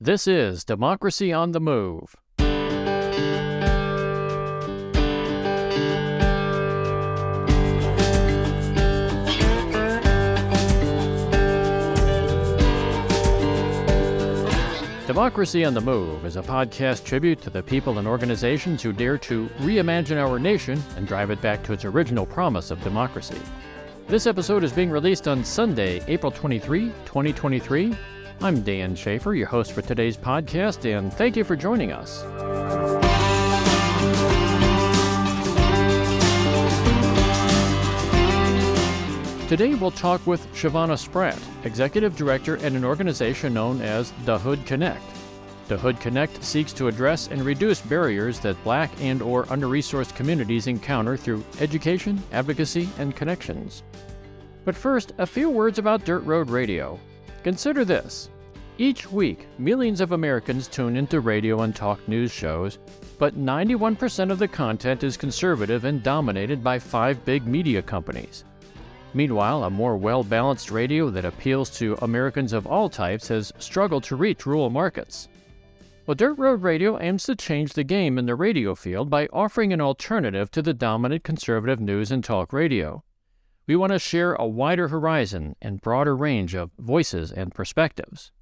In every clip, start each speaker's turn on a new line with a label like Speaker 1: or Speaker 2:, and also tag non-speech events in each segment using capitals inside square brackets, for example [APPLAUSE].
Speaker 1: This is Democracy on the Move. Democracy on the Move is a podcast tribute to the people and organizations who dare to reimagine our nation and drive it back to its original promise of democracy. This episode is being released on Sunday, April 23, 2023. I'm Dan Schaefer, your host for today's podcast, and thank you for joining us. Today we'll talk with Shavanna Spratt, Executive Director at an organization known as Da Hood Connect. Da Hood Connect seeks to address and reduce barriers that black and or under-resourced communities encounter through education, advocacy, and connections. But first, a few words about Dirt Road Radio. Consider this. Each week, millions of Americans tune into radio and talk news shows, but 91% of the content is conservative and dominated by five big media companies. Meanwhile, a more well balanced radio that appeals to Americans of all types has struggled to reach rural markets. Well, Dirt Road Radio aims to change the game in the radio field by offering an alternative to the dominant conservative news and talk radio. We want to share a wider horizon and broader range of voices and perspectives.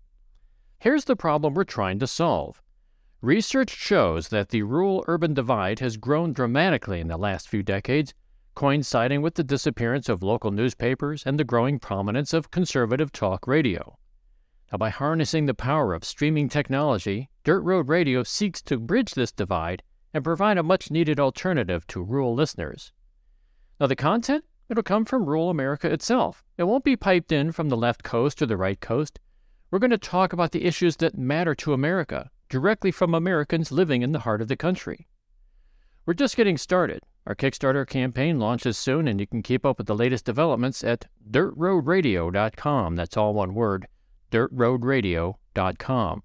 Speaker 1: Here's the problem we're trying to solve. Research shows that the rural urban divide has grown dramatically in the last few decades coinciding with the disappearance of local newspapers and the growing prominence of conservative talk radio. Now, by harnessing the power of streaming technology, Dirt Road Radio seeks to bridge this divide and provide a much needed alternative to rural listeners. Now, the content? It'll come from rural America itself. It won't be piped in from the left coast or the right coast. We're going to talk about the issues that matter to America, directly from Americans living in the heart of the country. We're just getting started. Our Kickstarter campaign launches soon, and you can keep up with the latest developments at dirtroadradio.com. That's all one word dirtroadradio.com.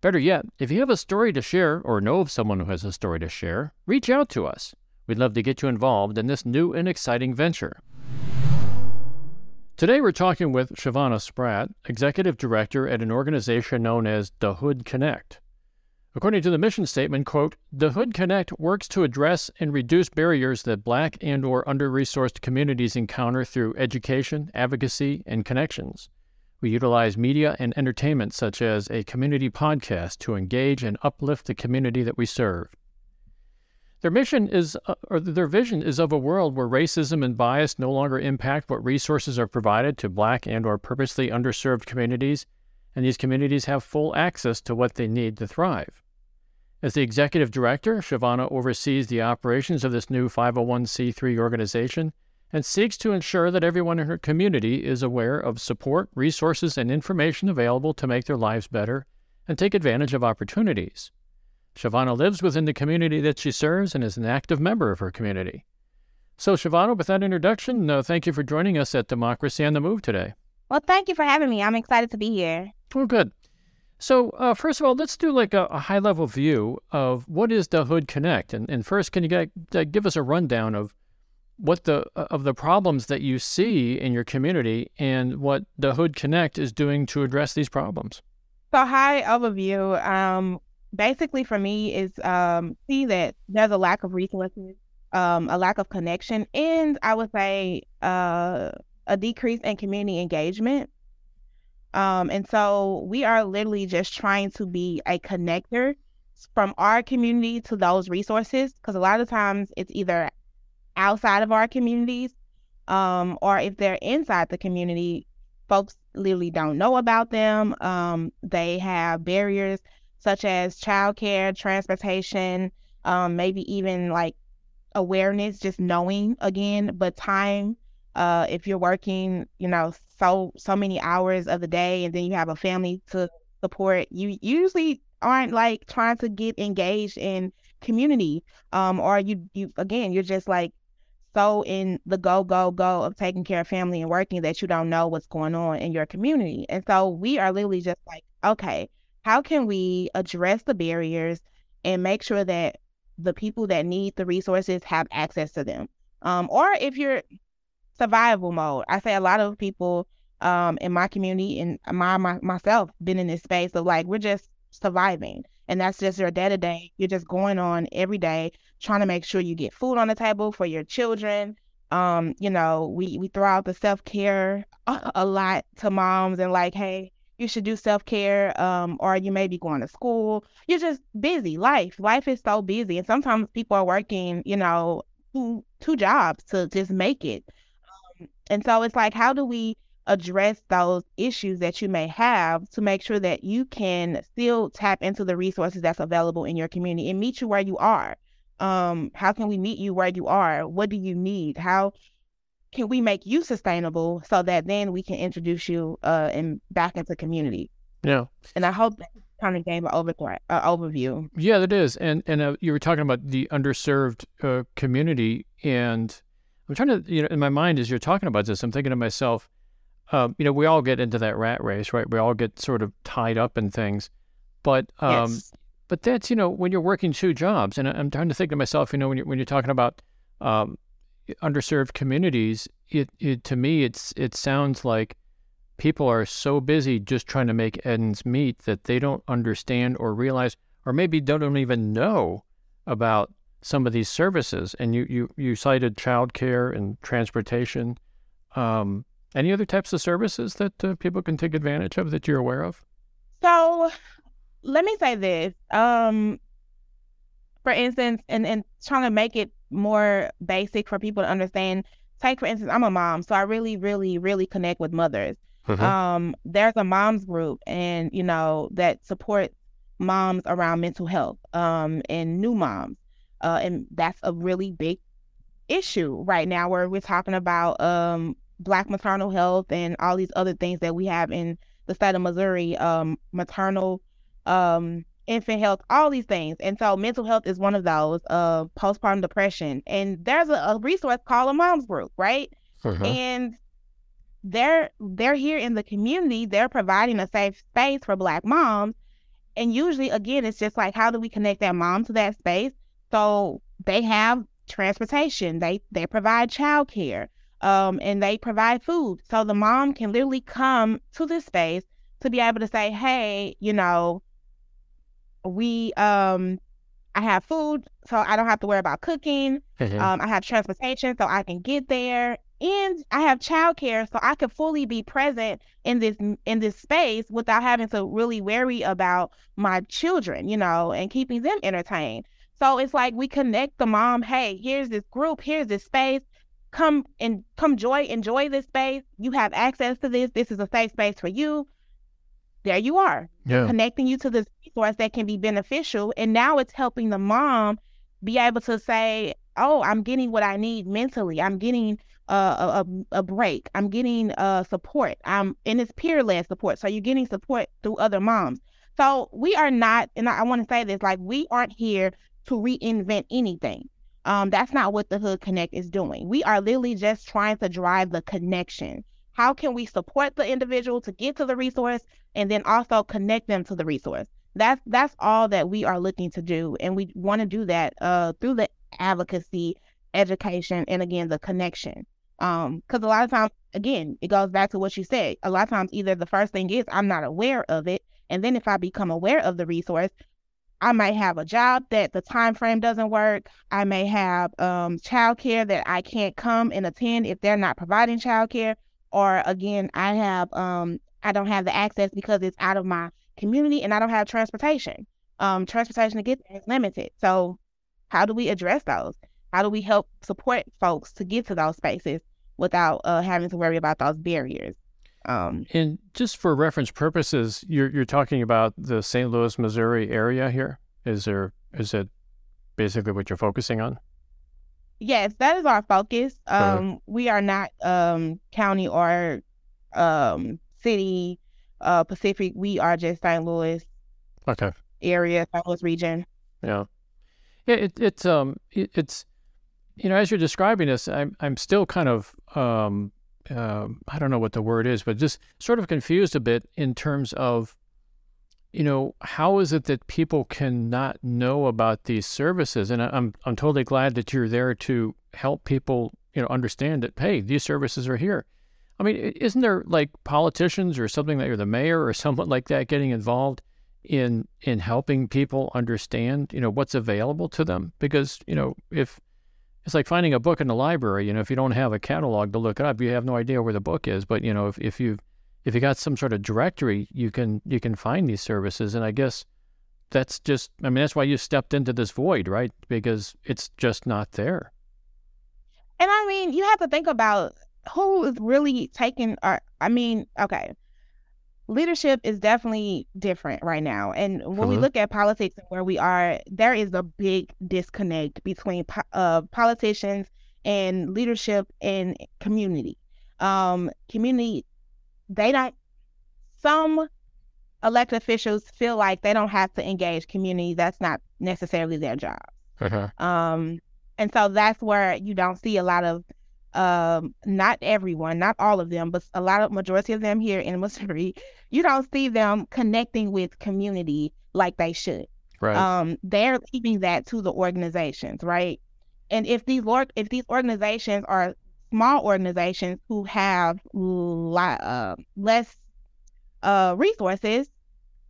Speaker 1: Better yet, if you have a story to share or know of someone who has a story to share, reach out to us. We'd love to get you involved in this new and exciting venture. Today we're talking with Shavanna Spratt, Executive Director at an organization known as Da Hood Connect. According to the mission statement, quote, "Da Hood Connect works to address and reduce barriers that black and or under-resourced communities encounter through education, advocacy, and connections. We utilize media and entertainment such as a community podcast to engage and uplift the community that we serve." Their mission is, uh, or their vision is of a world where racism and bias no longer impact what resources are provided to black and or purposely underserved communities, and these communities have full access to what they need to thrive. As the executive director, Shavanna oversees the operations of this new 501c3 organization and seeks to ensure that everyone in her community is aware of support, resources, and information available to make their lives better and take advantage of opportunities. Shavanna lives within the community that she serves and is an active member of her community. So, Shavanna, with that introduction, uh, thank you for joining us at Democracy on the Move today.
Speaker 2: Well, thank you for having me. I'm excited to be here.
Speaker 1: Well, good. So, uh, first of all, let's do like a, a, high level view of what is the Hood Connect, and, and first, can you get, uh, give us a rundown of what the uh, of the problems that you see in your community and what the Hood Connect is doing to address these problems?
Speaker 2: So, high overview. Um, basically, for me, is um, see that there's a lack of resources, um, a lack of connection, and I would say uh, a decrease in community engagement. Um, and so we are literally just trying to be a connector from our community to those resources because a lot of times it's either outside of our communities um, or if they're inside the community, folks literally don't know about them. Um, they have barriers such as childcare, transportation, um, maybe even like awareness, just knowing again, but time uh, if you're working, you know, so so many hours of the day, and then you have a family to support, you usually aren't like trying to get engaged in community, um, or you you again, you're just like so in the go go go of taking care of family and working that you don't know what's going on in your community, and so we are literally just like, okay, how can we address the barriers and make sure that the people that need the resources have access to them. Um, or if you're survival mode. I say a lot of people um, in my community and my, my myself been in this space of like we're just surviving, and that's just your day to day. You're just going on every day trying to make sure you get food on the table for your children. Um, you know, we we throw out the self care a, a lot to moms and like, hey, you should do self care, um, or you may be going to school. You're just busy. Life, life is so busy, and sometimes people are working, you know, two two jobs to just make it. Um, and so it's like, how do we address those issues that you may have to make sure that you can still tap into the resources that's available in your community and meet you where you are? Um, how can we meet you where you are? What do you need? How can we make you sustainable so that then we can introduce you uh and back into the community?
Speaker 1: Yeah.
Speaker 2: And I hope that kind of gave an overthrow, uh, overview.
Speaker 1: Yeah, that is And and uh, you were talking about the underserved uh, community, and I'm trying to, you know, in my mind as you're talking about this, I'm thinking to myself, um, you know, we all get into that rat race, right? We all get sort of tied up in things, but um, yes. but that's you know when you're working two jobs, and I'm trying to think to myself, you know, when you're when you're talking about um, underserved communities, it, it to me it's it sounds like people are so busy just trying to make ends meet that they don't understand or realize or maybe don't even know about some of these services. And you you you cited childcare and transportation. Um, any other types of services that uh, people can take advantage of that you're aware of?
Speaker 2: So, let me say this. Um, for instance, and and trying to make it more basic for people to understand. Take for instance, I'm a mom, so I really, really, really connect with mothers. Mm-hmm. Um, there's a moms group, and you know that supports moms around mental health, um, and new moms, uh, and that's a really big issue right now where we're talking about um black maternal health and all these other things that we have in the state of Missouri, um, maternal um infant health, all these things. And so mental health is one of those, uh, postpartum depression. And there's a, a resource called a mom's group, right? Uh-huh. And they're they're here in the community, they're providing a safe space for black moms. And usually again, it's just like how do we connect that mom to that space? So they have transportation, they they provide childcare, um, and they provide food. So the mom can literally come to this space to be able to say, hey, you know, we um I have food, so I don't have to worry about cooking. Mm-hmm. Um, I have transportation, so I can get there, and I have childcare, so I can fully be present in this in this space without having to really worry about my children, you know, and keeping them entertained. So it's like we connect the mom. Hey, here's this group. Here's this space. Come and come joy enjoy this space. You have access to this. This is a safe space for you there you are, yeah. connecting you to this resource that can be beneficial. And now it's helping the mom be able to say, oh, I'm getting what I need mentally. I'm getting uh, a, a break. I'm getting uh, support. I'm and it's peer led support. So you're getting support through other moms. So we are not, and I, I want to say this, like we aren't here to reinvent anything. Um, that's not what the Hood Connect is doing. We are literally just trying to drive the connection. How can we support the individual to get to the resource and then also connect them to the resource? That's that's all that we are looking to do, and we want to do that uh, through the advocacy, education, and again the connection. Um, because a lot of times, again, it goes back to what you said. A lot of times, either the first thing is I'm not aware of it, and then if I become aware of the resource, I might have a job that the time frame doesn't work. I may have um, childcare that I can't come and attend if they're not providing childcare or again, I have um I don't have the access because it's out of my community and I don't have transportation. Um, transportation to get there is limited. So, how do we address those? How do we help support folks to get to those spaces without uh, having to worry about those barriers?
Speaker 1: Um, and just for reference purposes, you're you're talking about the St. Louis, Missouri area here. Is there is it basically what you're focusing on?
Speaker 2: Yes, that is our focus. Um, we are not um county or um city uh Pacific. We are just St. Louis.
Speaker 1: Okay.
Speaker 2: Area, St. Louis region.
Speaker 1: Yeah. Yeah, it, it's um it, it's you know, as you're describing this, I'm I'm still kind of um uh, I don't know what the word is, but just sort of confused a bit in terms of you know, how is it that people cannot know about these services? And I'm I'm totally glad that you're there to help people, you know, understand that hey, these services are here. I mean, isn't there like politicians or something like, or the mayor or [LAUGHS] someone like that getting involved in in helping people understand, you know, what's available to them? Because you know, if it's like finding a book in the library, you know, if you don't have a catalog to look it up, you have no idea where the book is. But you know, if if you if you got some sort of directory, you can you can find these services. And I guess that's just, I mean, that's why you stepped into this void, right? Because it's just not there.
Speaker 2: And I mean, you have to think about who is really taking our, I mean, okay. Leadership is definitely different right now. And when mm-hmm. we look at politics and where we are, there is a big disconnect between uh, politicians and leadership and community. Um, community, they don't, some elected officials feel like they don't have to engage community. That's not necessarily their job. Uh-huh. Um, and so that's where you don't see a lot of um, not everyone, not all of them, but a lot of majority of them here in Missouri, you don't see them connecting with community like they should.
Speaker 1: Right.
Speaker 2: Um, they're leaving that to the organizations, right? And if these if these organizations are small organizations who have lot, uh, less uh, resources,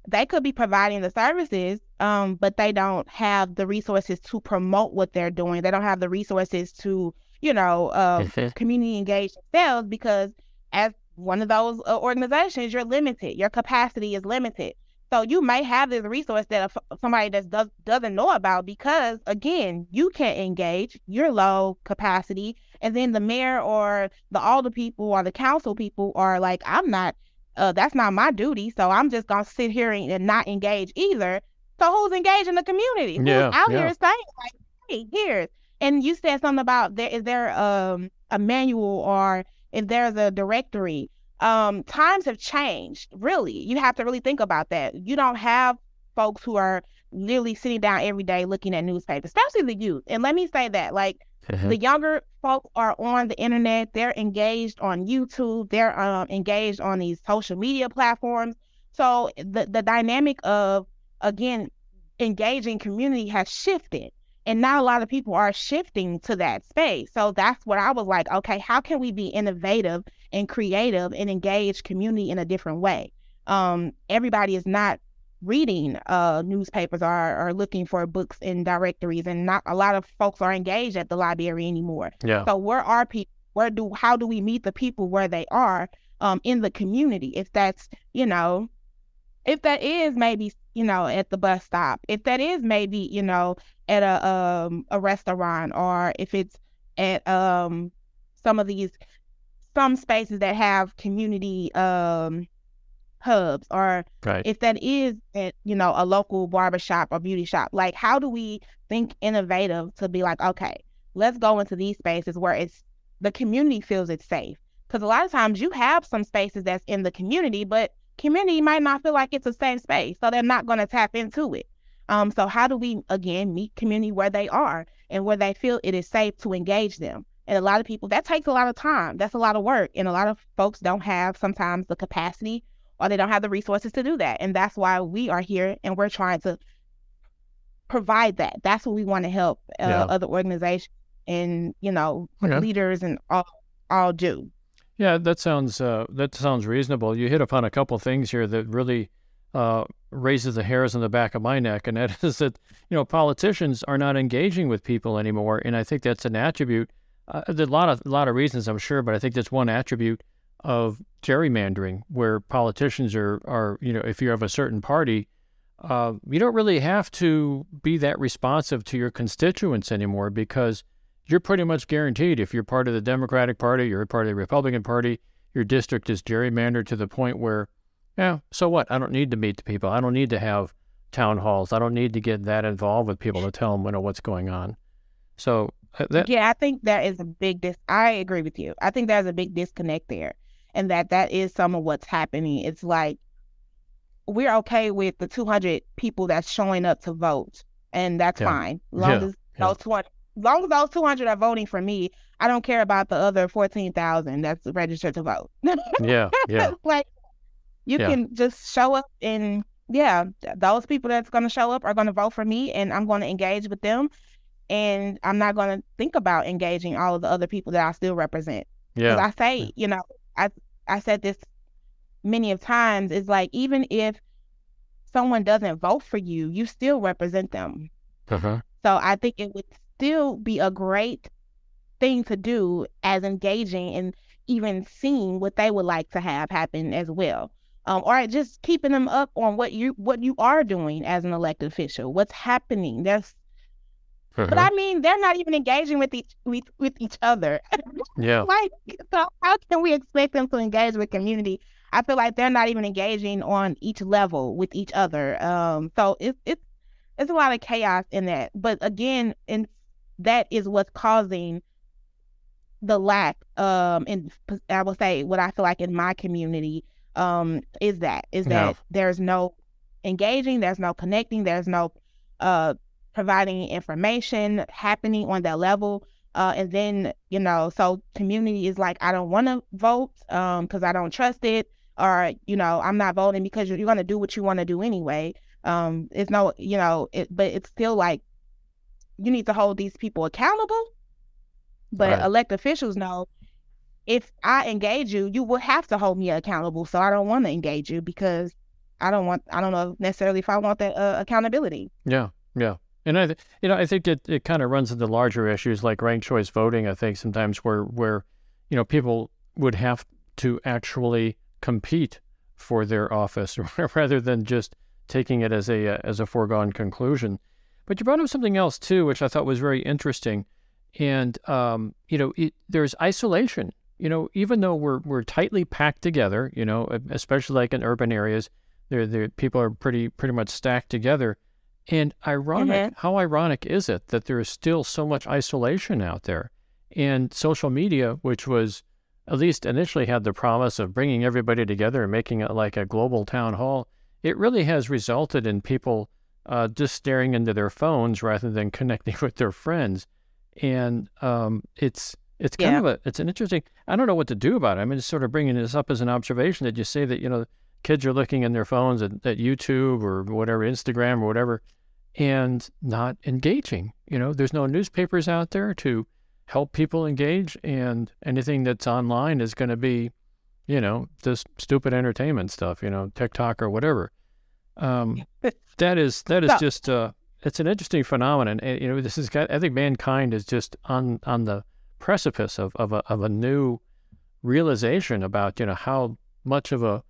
Speaker 2: they could be providing the services, um, but they don't have the resources to promote what they're doing. They don't have the resources to, you know, uh, community engage themselves because as one of those uh, organizations, you're limited. Your capacity is limited. So you may have this resource that somebody that does doesn't know about because again, you can't engage. You're low capacity, and then the mayor or the alder people or the council people are like, I'm not uh, that's not my duty. So I'm just gonna sit here and, not engage either. So who's engaging the community? Who's out
Speaker 1: yeah.
Speaker 2: here saying like, hey, here. And you said something about there is there um a manual or if there's a directory. Um, times have changed. Really, you have to really think about that. You don't have folks who are literally sitting down every day looking at newspapers, especially the youth. And let me say that, like, Mm-hmm. The younger folk are on the internet. They're engaged on YouTube. They're um, engaged on these social media platforms. So the the dynamic of again engaging community has shifted, and now a lot of people are shifting to that space. So that's what I was like. Okay, how can we be innovative and creative and engage community in a different way? Um, everybody is not reading uh, newspapers or are looking for books in directories, and not a lot of folks are engaged at the library anymore.
Speaker 1: Yeah.
Speaker 2: So where are people? Where do how do we meet the people where they are um, in the community? If that's you know, if that is maybe you know at the bus stop, if that is maybe you know at a um, a restaurant, or if it's at um, some of these some spaces that have community um, hubs or
Speaker 1: right.
Speaker 2: if that is at you know a local barbershop or beauty shop like how do we think innovative to be like okay let's go into these spaces where it's the community feels it's safe. Because a lot of times you have some spaces that's in the community but community might not feel like it's a safe space so they're not going to tap into it. Um so how do we again meet community where they are and where they feel it is safe to engage them? And a lot of people that takes a lot of time that's a lot of work and a lot of folks don't have sometimes the capacity or they don't have the resources to do that. And that's why we are here and we're trying to provide that. That's what we want to help uh, yeah. other organizations and, you know, okay. leaders and all, all do.
Speaker 1: Yeah, that sounds uh, that sounds reasonable. You hit upon a couple things here that really uh, raises the hairs on the back of my neck, and that [LAUGHS] is that you know politicians are not engaging with people anymore, and I think that's an attribute. Uh, there's a lot of a lot of reasons, I'm sure, but I think that's one attribute of gerrymandering, where politicians are, are you know, if you're of a certain party, uh, you don't really have to be that responsive to your constituents anymore because you're pretty much guaranteed if you're part of the Democratic Party, you're part of the Republican Party, your district is gerrymandered to the point where, yeah, so what? I don't need to meet the people. I don't need to have town halls. I don't need to get that involved with people to tell them you know, what's going on. So uh, that,
Speaker 2: yeah, I think that is a big dis. I agree with you. I think there's a big disconnect there and that that is some of what's happening. It's like we're okay with the 200 people that's showing up to vote, and that's yeah. fine. Long yeah. as yeah. those 200, long as those 200 are voting for me, I don't care about the other 14,000 that's registered to vote. [LAUGHS]
Speaker 1: yeah, yeah.
Speaker 2: like you can just show up and yeah, those people that's going to show up are going to vote for me, and I'm going to engage with them, and I'm not going to think about engaging all of the other people that I still represent.
Speaker 1: Yeah,
Speaker 2: I say, you know, I I said this many of times is like even if someone doesn't vote for you, you still represent them.
Speaker 1: Uh-huh.
Speaker 2: So I think it would still be a great thing to do as engaging and even seeing what they would like to have happen as well. Um, or just keeping them up on what you what you are doing as an elected official, what's happening. That's
Speaker 1: uh-huh.
Speaker 2: but I mean, they're not even engaging with each with, with each other. [LAUGHS]
Speaker 1: yeah.
Speaker 2: like, so how can we expect them to engage with community? I feel like they're not even engaging on each level with each other. Um, so it's it's it's a lot of chaos in that. But again, and that is what's causing the lack. Um, in I will say what I feel like in my community. Um, is that is that
Speaker 1: Yeah.
Speaker 2: there's no engaging, there's no connecting, there's no uh providing information happening on that level. Uh, and then you know, so community is like, I don't want to vote um because I don't trust it, or you know, I'm not voting because you're, you're going to do what you want to do anyway. Um, it's no, you know, it, but it's still like you need to hold these people accountable. But
Speaker 1: Right.
Speaker 2: elected officials know if I engage you, you will have to hold me accountable. So I don't want to engage you because I don't want, I don't know necessarily if I want that uh, accountability.
Speaker 1: Yeah, yeah. And I, you know, I think it, it kind of runs into larger issues like ranked choice voting. I think sometimes where where, you know, people would have to actually compete for their office [LAUGHS] rather than just taking it as a as a foregone conclusion. But you brought up something else too, which I thought was very interesting. And um, you know, it, there's isolation. You know, even though we're we're tightly packed together, you know, especially like in urban areas, there there people are pretty pretty much stacked together. And ironic,
Speaker 2: Mhm.
Speaker 1: how ironic is it that there is still so much isolation out there? And social media, which was at least initially had the promise of bringing everybody together and making it like a global town hall, it really has resulted in people uh, just staring into their phones rather than [LAUGHS] connecting with their friends. And um, it's it's kind
Speaker 2: Yeah.
Speaker 1: of a it's an interesting. I don't know what to do about it. I mean, just sort of bringing this up as an observation that you say that you know kids are looking in their phones at, at YouTube or whatever, Instagram or whatever, and not engaging. You know, there's no newspapers out there to help people engage, and anything that's online is going to be, you know, this stupid entertainment stuff. You know, TikTok or whatever. Um, [LAUGHS] that is that is just uh, it's an interesting phenomenon. And, you know, this is got, I think mankind is just on on the precipice of of a of a new realization about you know how much of a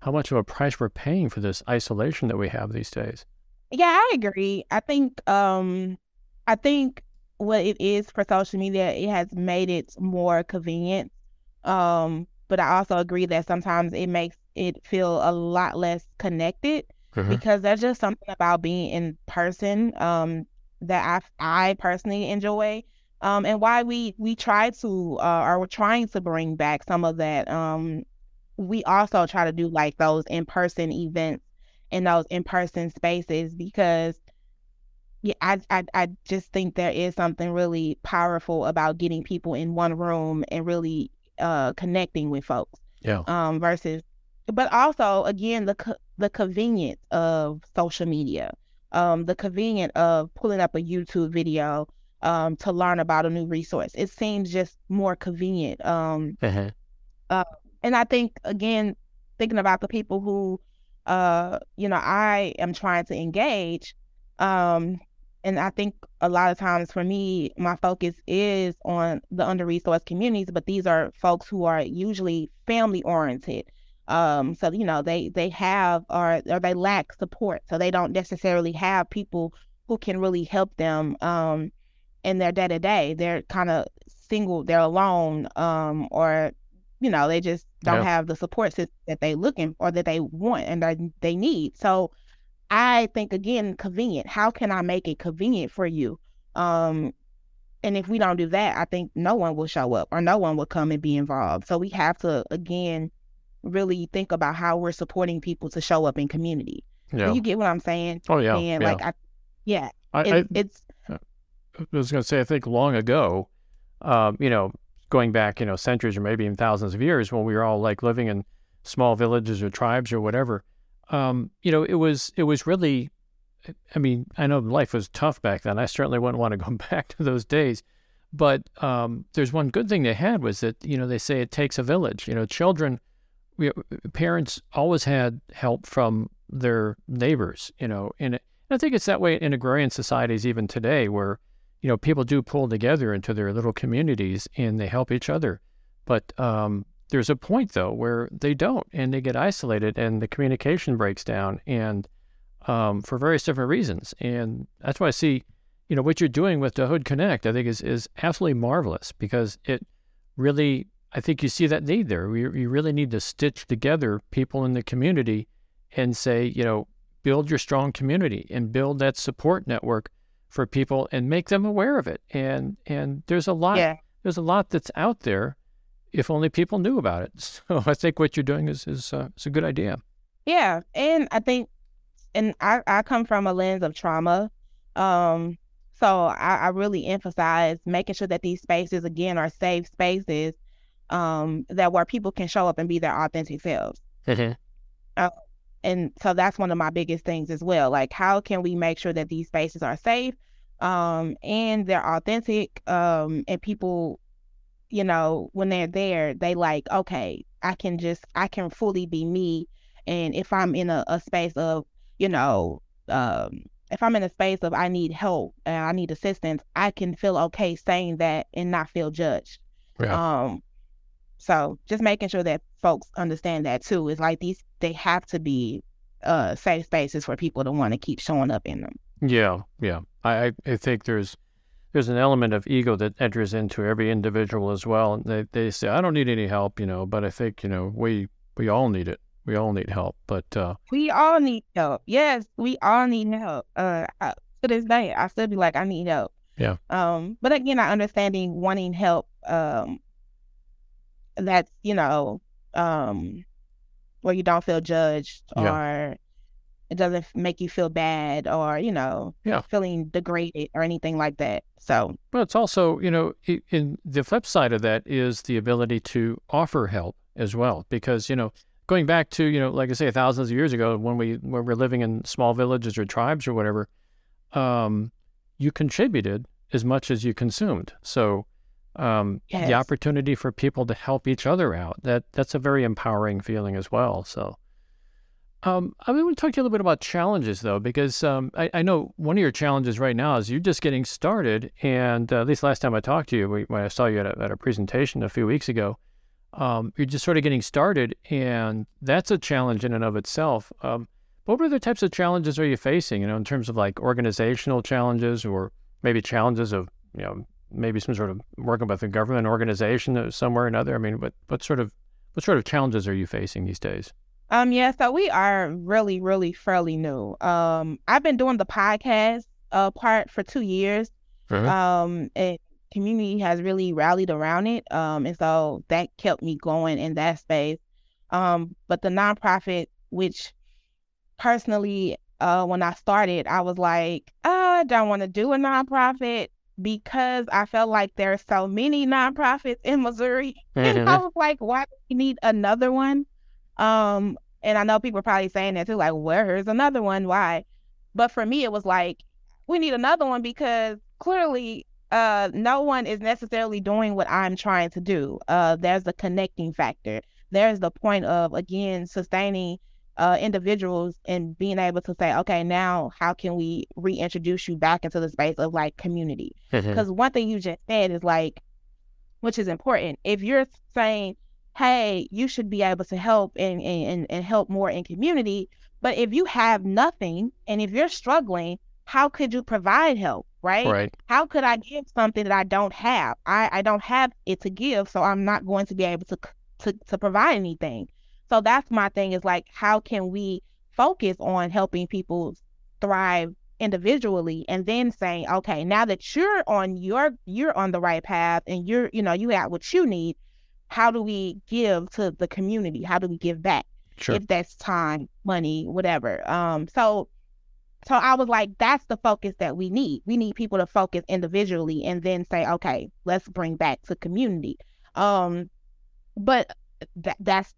Speaker 1: how much of a price we're paying for this isolation that we have these days.
Speaker 2: Yeah, I agree. I think um I think what it is for social media, it has made it more convenient. Um, but I also agree that sometimes it makes it feel a lot less connected because there's just something about being in person um that I I personally enjoy. Um, and why we we try to uh, or we're trying to bring back some of that. Um, we also try to do like those in person events in those in person spaces because yeah, I, I I just think there is something really powerful about getting people in one room and really uh connecting with folks.
Speaker 1: Yeah.
Speaker 2: Um versus but also again the co- the convenience of social media. Um the convenience of pulling up a YouTube video um to learn about a new resource. It seems just more convenient. Um
Speaker 1: Uh-huh.
Speaker 2: and I think again, thinking about the people who, uh, you know, I am trying to engage, um, and I think a lot of times for me, my focus is on the under resourced communities, but these are folks who are usually family oriented. Um, so you know, they they have or or they lack support, so they don't necessarily have people who can really help them um in their day to day. They're kind of single, they're alone, um, or you know, they just don't
Speaker 1: Yeah.
Speaker 2: have the support system that they looking or that they want and that they need. So I think again, convenient. How can I make it convenient for you? Um, and if we don't do that, I think no one will show up or no one will come and be involved. So we have to again really think about how we're supporting people to show up in community. Do
Speaker 1: Yeah.
Speaker 2: you get what I'm saying?
Speaker 1: Oh yeah.
Speaker 2: and
Speaker 1: yeah.
Speaker 2: like I yeah,
Speaker 1: I,
Speaker 2: it,
Speaker 1: I,
Speaker 2: it's
Speaker 1: I was going to say, I think long ago, um, you know, going back, you know, centuries or maybe even thousands of years, when we were all like living in small villages or tribes or whatever, um, you know, it was it was really, I mean, I know life was tough back then. I certainly wouldn't want to go [LAUGHS] back to those days, But um, there's one good thing they had was that you know they say it takes a village. You know, children, we, parents always had help from their neighbors. You know, and I think it's that way in agrarian societies even today, where you know people do pull together into their little communities and they help each other. But um, there's a point though where they don't, and they get isolated, and the communication breaks down, and um, for various different reasons. And that's why I see you know, what you're doing with the Hood Connect, I think is, is absolutely marvelous because it really, I think you see that need there. We, you really need to stitch together people in the community and say, you know, build your strong community and build that support network for people and make them aware of it. And, and there's a lot, yeah. there's a lot that's out there if only people knew about it. [LAUGHS] So I think what you're doing is, is, uh, is a good idea.
Speaker 2: Yeah. And I think, and I, I come from a lens of trauma. Um, so I, I really emphasize making sure that these spaces again are safe spaces um, that where people can show up and be their authentic selves. Mm-hmm. Uh, and so that's one of my biggest things as well. Like, how can we make sure that these spaces are safe um, and they're authentic um, and people, you know, when they're there, they like, okay, I can just, I can fully be me. And if I'm in a, a space of, you know, um, if I'm in a space of I need help and I need assistance, I can feel okay saying that and not feel judged. Yeah. Um, so just making sure that folks understand that too is like these they have to be uh safe spaces for people to want to keep showing up in them.
Speaker 1: Yeah, yeah. I I think there's there's an element of ego that enters into every individual as well. And they, they say, I don't need any help, you know, but I think, you know, we we all need it we all need help, but uh,
Speaker 2: we all need help. Yes, we all need help. Uh, I, to this day, I still be like, I need help.
Speaker 1: Yeah.
Speaker 2: Um, but again, I understanding wanting help. Um, that's you know, um, where you don't feel judged or it doesn't make you feel bad or you know,
Speaker 1: yeah.
Speaker 2: feeling degraded or anything like that. So,
Speaker 1: but it's also you know, in the flip side of that is the ability to offer help as well, because you know going back to you know like i say thousands of years ago when we when we're living in small villages or tribes or whatever um, you contributed as much as you consumed so um, yes. the opportunity for people to help each other out that that's a very empowering feeling as well so um, I mean we want to talk to you a little bit about challenges, though, because um, I, I, know one of your challenges right now is you're just getting started. And uh, at least last time I talked to you, we, when I saw you at a, at a presentation a few weeks ago, um, you're just sort of getting started, and that's a challenge in and of itself. Um, what other types of challenges are you facing? You know, in terms of like organizational challenges, or maybe challenges of you know maybe some sort of working with a government organization somewhere or another. I mean, what what sort of what sort of challenges are you facing these days?
Speaker 2: Um, yeah, so we are really, really fairly new. Um, I've been doing the podcast uh part for two years. Uh-huh. Um, and community has really rallied around it. Um, and so that kept me going in that space. Um, but the nonprofit, which personally, uh, when I started, I was like, oh, I don't want to do a nonprofit because I felt like there's so many nonprofits in Missouri. Mm-hmm. [LAUGHS] And I was like, why do we need another one? Um, and I know people are probably saying that too, like, where's another one? Why? But for me, it was like, we need another one because clearly uh, no one is necessarily doing what I'm trying to do. Uh, there's the connecting factor. There's the point of again sustaining uh, individuals and being able to say, okay, now how can we reintroduce you back into the space of like community? Because mm-hmm. one thing you just said is like, which is important. If you're saying, hey, you should be able to help and, and, and help more in community, but if you have nothing and if you're struggling, how could you provide help? right?
Speaker 1: Right.
Speaker 2: How could I give something that I don't have? I, I don't have it to give, so I'm not going to be able to to to provide anything. So that's my thing is like how can we focus on helping people thrive individually and then saying, okay, now that you're on your you're on the right path and you're, you know, you got what you need, how do we give to the community? How do we give back?
Speaker 1: Sure.
Speaker 2: If that's time, money, whatever. Um, so so I was like, that's the focus that we need. We need people to focus individually and then say, okay, let's bring back to community. Um, but that that's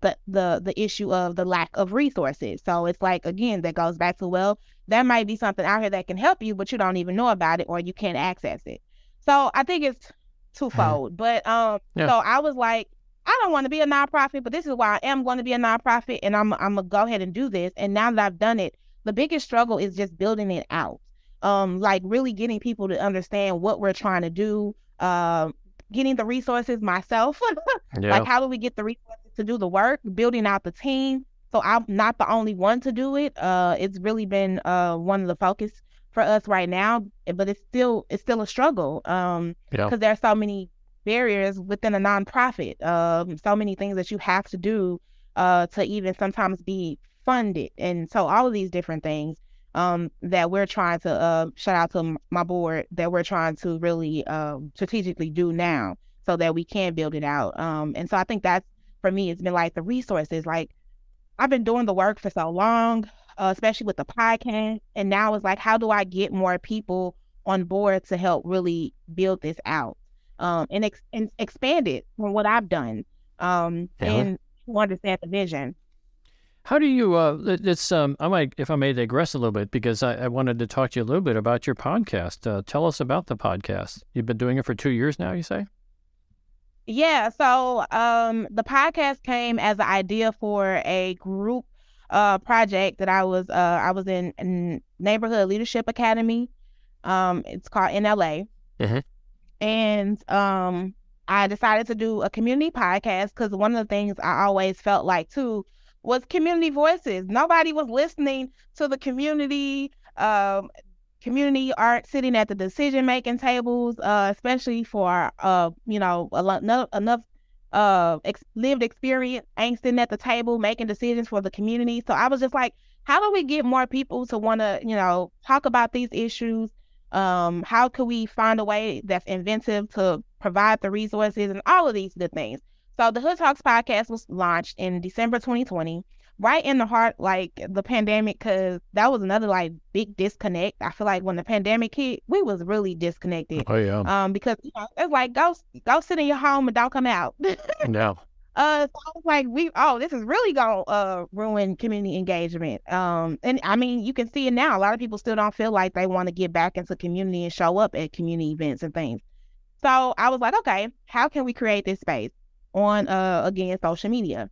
Speaker 2: the the the issue of the lack of resources. So it's like again, that goes back to well, there might be something out here that can help you, but you don't even know about it or you can't access it. So I think it's twofold. but um, yeah. so I was like, I don't want to be a nonprofit, but this is why I am going to be a nonprofit, and I'm I'm gonna go ahead and do this. And now that I've done it, the biggest struggle is just building it out. Um, like really getting people to understand what we're trying to do. Um, getting the resources myself. [LAUGHS] yeah. Like, how do we get the resources to do the work? Building out the team. So I'm not the only one to do it. Uh, it's really been uh one of the focus for us right now, but it's still it's still a struggle. Um, because yeah. there are so many barriers within a nonprofit. Um, so many things that you have to do uh to even sometimes be funded, and so all of these different things um that we're trying to uh shout out to my board that we're trying to really um strategically do now so that we can build it out. Um, and so I think that's for me, it's been like the resources. Like I've been doing the work for so long, uh, especially with the podcast, and now it's like, how do I get more people on board to help really build this out um, and, ex- and expand it from what I've done um, yeah. and to understand the vision.
Speaker 1: How do you? Uh, it's um, I might, if I may digress a little bit, because I, I wanted to talk to you a little bit about your podcast. Uh, tell us about the podcast. You've been doing it for two years now. You say?
Speaker 2: Yeah, so um, the podcast came as an idea for a group uh, project that I was uh, I was in, in Neighborhood Leadership Academy. Um, it's called NLA, mm-hmm. and um, I decided to do a community podcast because one of the things I always felt like too was community voices. Nobody was listening to the community. Um, community aren't sitting at the decision making tables, uh, especially for uh, you know, enough enough uh ex- lived experience ain't sitting at the table making decisions for the community. So I was just like, how do we get more people to want to, you know, talk about these issues? Um, how could we find a way that's inventive to provide the resources and all of these good things? So the Hood Talks podcast was launched in December 2020 right in the heart like the pandemic because that was another like big disconnect. I feel like when the pandemic hit we was really disconnected.
Speaker 1: Oh yeah.
Speaker 2: Um because you know, it's like go go sit in your home and don't come out. [LAUGHS]
Speaker 1: No.
Speaker 2: Uh so I was like we oh this is really gonna uh ruin community engagement. Um and i mean you can see it now. A lot of people still don't feel like they want to get back into community and show up at community events and things. So i was like okay how can we create this space on uh again social media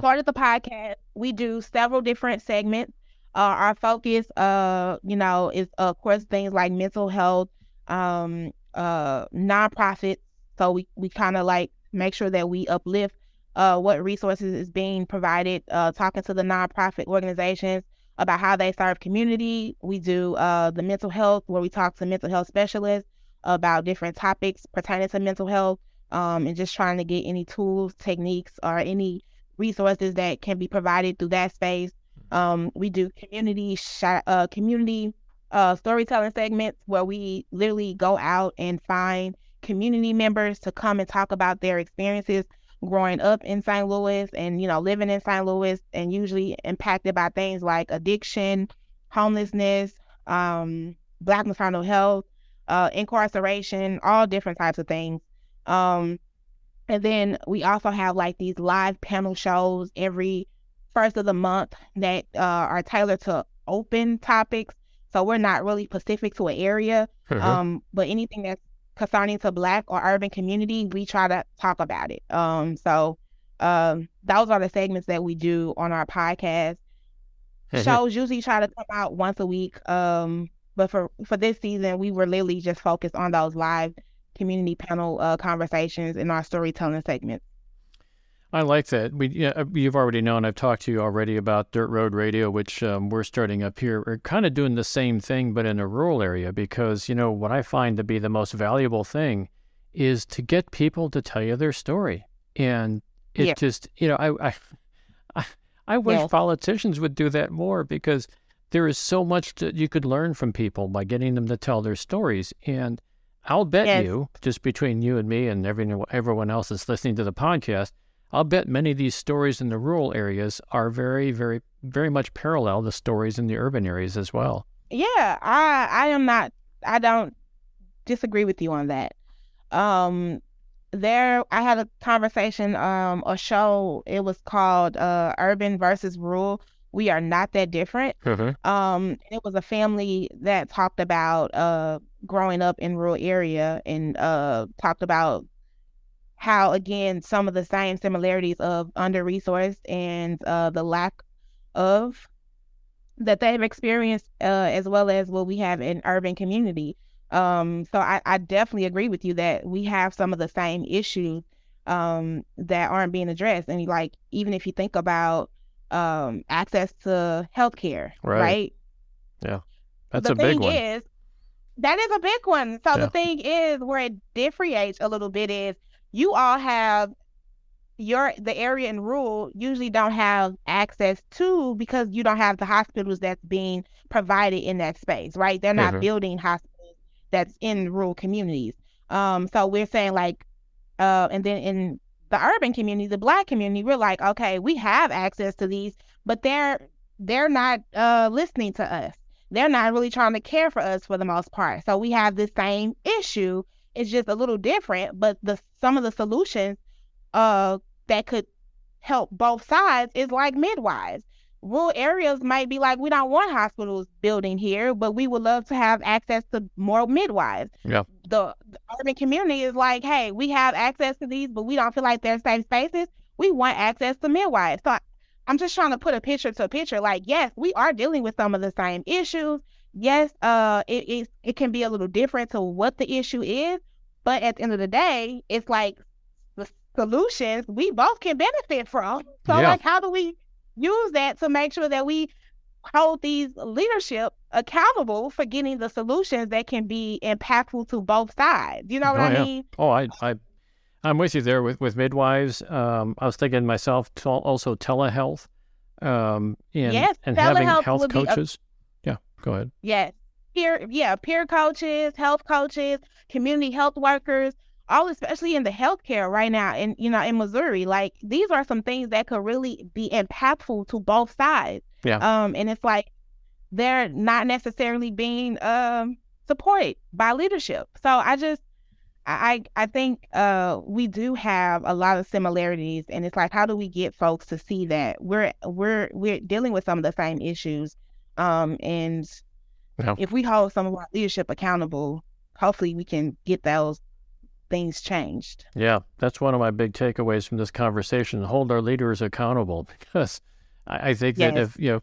Speaker 2: Part of the podcast, we do several different segments. Uh, our focus, uh, you know, is of course things like mental health, um, uh, nonprofits. So we, we kind of like make sure that we uplift uh, what resources is being provided, uh, talking to the nonprofit organizations about how they serve community. We do uh, the mental health where we talk to mental health specialists about different topics pertaining to mental health um, and just trying to get any tools, techniques, or any resources that can be provided through that space. Um, we do community uh, community uh, storytelling segments where we literally go out and find community members to come and talk about their experiences growing up in St. Louis and you know living in St. Louis and usually impacted by things like addiction, homelessness, um, black maternal health, uh, incarceration, all different types of things. Um, and then we also have like these live panel shows every first of the month that uh, are tailored to open topics. So we're not really specific to an area, mm-hmm. um, but anything that's concerning to Black or urban community, we try to talk about it. Um, so um, those are the segments that we do on our podcast. Mm-hmm. Shows usually try to come out once a week. Um, but for for this season, we were literally just focused on those live community panel uh, conversations in our storytelling segments.
Speaker 1: I like that. We, yeah, uh, you've already known. I've talked to you already about Dirt Road Radio, which um, we're starting up here. We're kind of doing the same thing, but in a rural area, because you know what I find to be the most valuable thing is to get people to tell you their story, and it yeah. just, you know, I, I, I, I wish yeah. politicians would do that more because there is so much that you could learn from people by getting them to tell their stories, and I'll bet yes. you, just between you and me and everyone, everyone else that's listening to the podcast, I'll bet many of these stories in the rural areas are very, very, very much parallel to stories in the urban areas as well.
Speaker 2: Yeah, I I am not I don't disagree with you on that. Um there I had a conversation, um, a show, it was called uh Urban versus Rural. We are not that different. Mm-hmm. Um it was a family that talked about uh growing up in rural area and uh, talked about how again some of the same similarities of under resourced and uh, the lack of that they've experienced uh, as well as what we have in urban community. Um, so I, I, definitely agree with you that we have some of the same issues um, that aren't being addressed. And like even if you think about um, access to healthcare, right? right?
Speaker 1: Yeah, that's the a big one.
Speaker 2: Is, that is a big one. So yeah. the thing is, where it differentiates a little bit is you all have your the area in rural usually don't have access to because you don't have the hospitals that's being provided in that space, right? They're not mm-hmm. building hospitals that's in rural communities. Um, so we're saying like, uh, and then in the urban community, the black community, we're like, okay, we have access to these, but they're they're not uh listening to us. They're not really trying to care for us for the most part. So we have the same issue. It's just a little different, but the some of the solutions uh that could help both sides is like midwives. Rural areas might be like, we don't want hospitals building here, but we would love to have access to more midwives.
Speaker 1: Yeah.
Speaker 2: The, the urban community is like, hey, we have access to these, but we don't feel like they're safe spaces. We want access to midwives. So I'm just trying to put a picture to a picture. Like, yes, we are dealing with some of the same issues. Yes, uh, it is. It can be a little different to what the issue is, but at the end of the day, it's like the solutions we both can benefit from. So, yeah. like, how do we use that to make sure that we hold these leadership accountable for getting the solutions that can be impactful to both sides? You know what
Speaker 1: oh,
Speaker 2: I
Speaker 1: yeah.
Speaker 2: mean?
Speaker 1: Oh, I, I I'm with you there with, with midwives. Um, I was thinking myself also telehealth um, and,
Speaker 2: yes,
Speaker 1: and having health coaches. A, yeah, go ahead.
Speaker 2: Yes. Peer, yeah, peer coaches, health coaches, community health workers, all especially in the healthcare right now in you know in Missouri. Like these are some things that could really be impactful to both sides.
Speaker 1: Yeah.
Speaker 2: Um, and it's like they're not necessarily being um supported by leadership. So I just I I think uh, we do have a lot of similarities, and it's like, how do we get folks to see that we're we're we're dealing with some of the same issues, um, and yeah. if we hold some of our leadership accountable, hopefully we can get those things changed.
Speaker 1: Yeah, that's one of my big takeaways from this conversation: hold our leaders accountable, [LAUGHS] because I, I think yes. that if you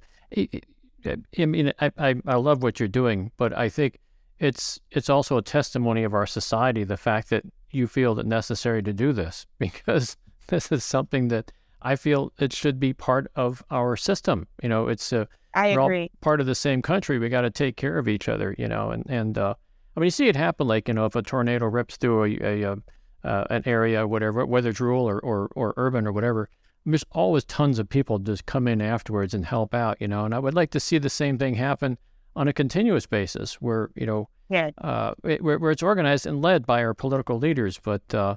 Speaker 1: know, I mean, I, I I love what you're doing, but I think it's it's also a testimony of our society the fact that you feel it necessary to do this [LAUGHS] because this is something that I feel it should be part of our system. You know, it's a
Speaker 2: I agree.
Speaker 1: part of the same country. We got to take care of each other. You know, and and uh, I mean, you see it happen. Like you know, if a tornado rips through a, a, a uh, an area, whatever, whether it's rural or, or, or urban or whatever, there's always tons of people just come in afterwards and help out. You know, and I would like to see the same thing happen on a continuous basis where, you know,
Speaker 2: yeah.
Speaker 1: uh, where, where it's organized and led by our political leaders, but uh,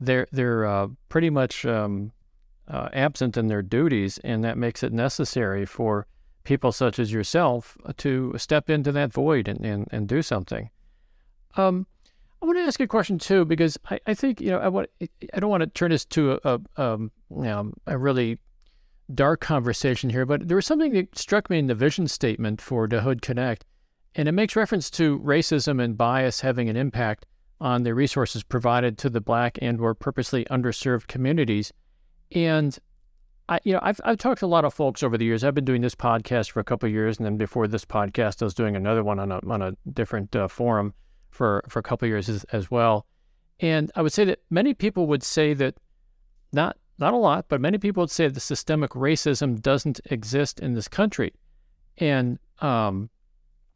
Speaker 1: they're, they're uh, pretty much um, uh, absent in their duties, and that makes it necessary for people such as yourself to step into that void and, and, and do something. Um, I want to ask a question too, because I, I think you know I want I don't want to turn this to a, a, um, you know, a really dark conversation here, but there was something that struck me in the vision statement for Da Hood Connect, and it makes reference to racism and bias having an impact on the resources provided to the black and or purposely underserved communities. And I, you know, I've I've talked to a lot of folks over the years. I've been doing this podcast for a couple years, and then before this podcast, I was doing another one on a on a different uh, forum for for a couple years as, as well. And I would say that many people would say that not not a lot, but many people would say the systemic racism doesn't exist in this country. And um,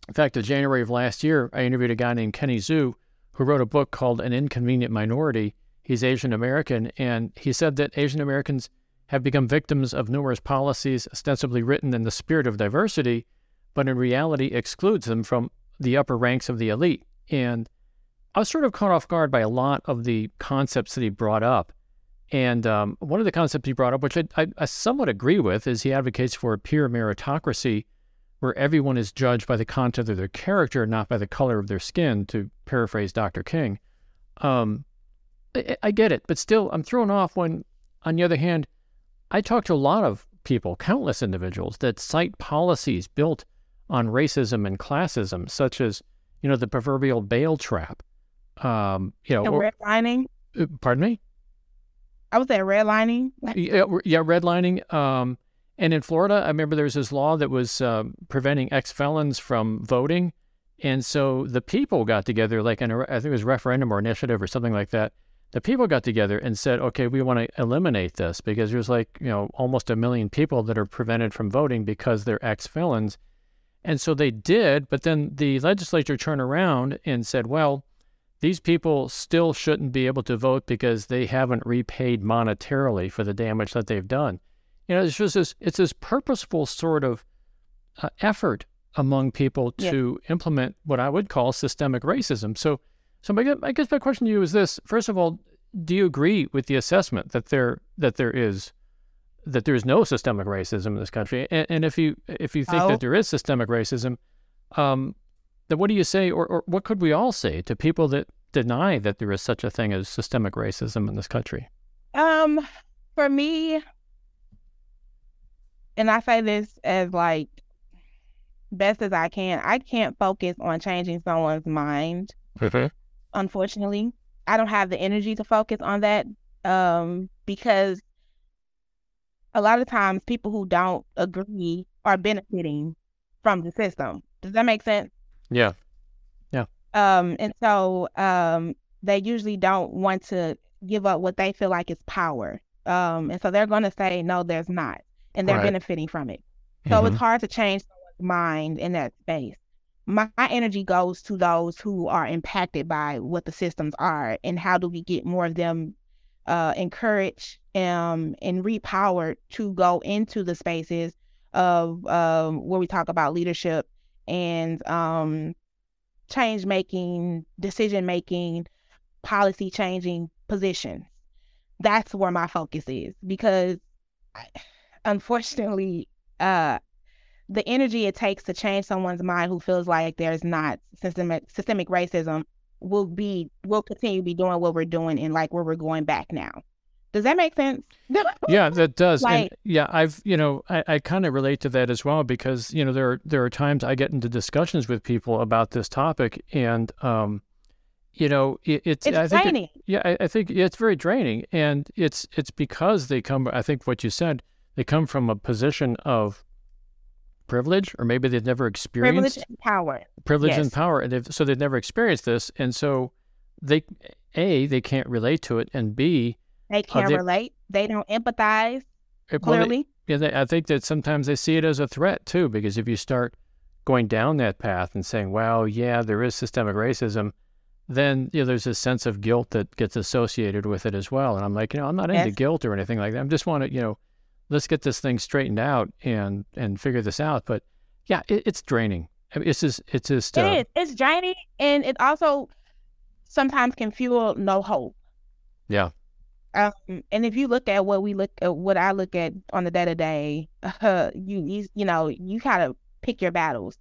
Speaker 1: in fact, in January of last year, I interviewed a guy named Kenny Xu who wrote a book called An Inconvenient Minority. He's Asian American, and he said that Asian Americans have become victims of numerous policies ostensibly written in the spirit of diversity, but in reality excludes them from the upper ranks of the elite. And I was sort of caught off guard by a lot of the concepts that he brought up. And um, one of the concepts he brought up, which I, I, I, somewhat agree with, is he advocates for a pure meritocracy where everyone is judged by the content of their character, not by the color of their skin, to paraphrase Dr. King. Um, I, I get it, but still, I'm thrown off when, on the other hand, I talk to a lot of people, countless individuals, that cite policies built on racism and classism, such as you know, the proverbial bail trap. Um, you know,
Speaker 2: redlining.
Speaker 1: uh, pardon me.
Speaker 2: I was at redlining.
Speaker 1: Yeah, yeah, redlining. Um, and in Florida, I remember there was this law that was um, preventing ex felons from voting, and so the people got together, like I think it was referendum or initiative or something like that. The people got together and said, "Okay, we want to eliminate this because there's like you know almost a million people that are prevented from voting because they're ex felons." And so they did, but then the legislature turned around and said, "Well, these people still shouldn't be able to vote because they haven't repaid monetarily for the damage that they've done. You know, it's just this, it's this purposeful sort of uh, effort among people
Speaker 2: Yeah.
Speaker 1: to implement what I would call systemic racism. So, so my, I guess my question to you is this: First of all, do you agree with the assessment that there that there is that there is no systemic racism in this country? And, and if you if you think that there is systemic racism, um, then what do you say, or, or what could we all say to people that deny that there is such a thing as systemic racism in this country?
Speaker 2: Um, for me, and I say this as like best as I can, I can't focus on changing someone's mind. Unfortunately, I don't have the energy to focus on that. Um, because a lot of times people who don't agree are benefiting from the system. Does that make sense?
Speaker 1: Yeah. Yeah.
Speaker 2: Um, and so um, they usually don't want to give up what they feel like is power. Um, and so they're going to say, no, there's not. And they're
Speaker 1: Right.
Speaker 2: benefiting from it. So
Speaker 1: Mhm.
Speaker 2: it's hard to change someone's mind in that space. My, my energy goes to those who are impacted by what the systems are and how do we get more of them uh, encouraged um, and repowered to go into the spaces of um, where we talk about leadership and um, change making, decision making, policy changing positions. That's where my focus is because I- unfortunately, uh, the energy it takes to change someone's mind who feels like there's not systemic systemic racism will be will continue to be doing what we're doing and like where we're going back now. Does that make sense?
Speaker 1: yeah, that does. and yeah, I've you know I, I kind of relate to that as well because you know there are, there are times I get into discussions with people about this topic and um, you know it, it's,
Speaker 2: It's
Speaker 1: I think it-
Speaker 2: draining.
Speaker 1: yeah, I, I think it's very draining, and it's it's because they come. I think what you said, they come from a position of privilege, or maybe they've never experienced
Speaker 2: Privilege and power.
Speaker 1: privilege and power, and they've, so they've never experienced this, and so they a they can't relate to it, and b
Speaker 2: They can't
Speaker 1: they-
Speaker 2: relate. They don't empathize
Speaker 1: it- well, they-
Speaker 2: clearly.
Speaker 1: yeah, they, I think that sometimes they see it as a threat too, because if you start going down that path and saying, "Well, yeah, there is systemic racism," then you know there's this sense of guilt that gets associated with it as well. And I'm like, you know, I'm not into guilt or anything like that. I just want to, you know, let's get this thing straightened out and and figure this out. But yeah, it, it's draining. I mean, it's just it's just uh,
Speaker 2: It is. It's draining, and it also sometimes can fuel no hope.
Speaker 1: yeah,
Speaker 2: Um, and if you look at what we look at, what I look at on the day to [LAUGHS] day, you you you know you kind of pick your battles.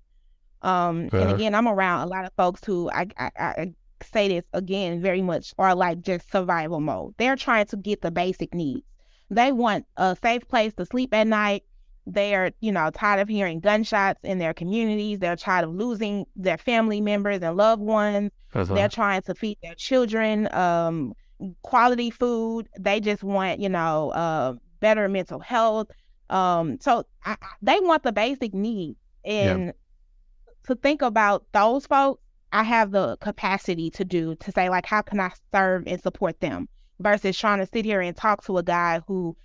Speaker 2: Um, and
Speaker 1: Uh-huh.
Speaker 2: again, I'm around a lot of folks who I, I I say this again very much are like just survival mode. They're trying to get the basic needs. They want a safe place to sleep at night. They're, you know, tired of hearing gunshots in their communities. They're tired of losing their family members and loved ones.
Speaker 1: Uh-huh.
Speaker 2: They're trying to feed their children um, quality food. They just want, you know, uh, better mental health. Um, so I, I- they want the basic needs. And to think about those folks, I have the capacity to do to say, like, how can I serve and support them versus trying to sit here and talk to a guy who,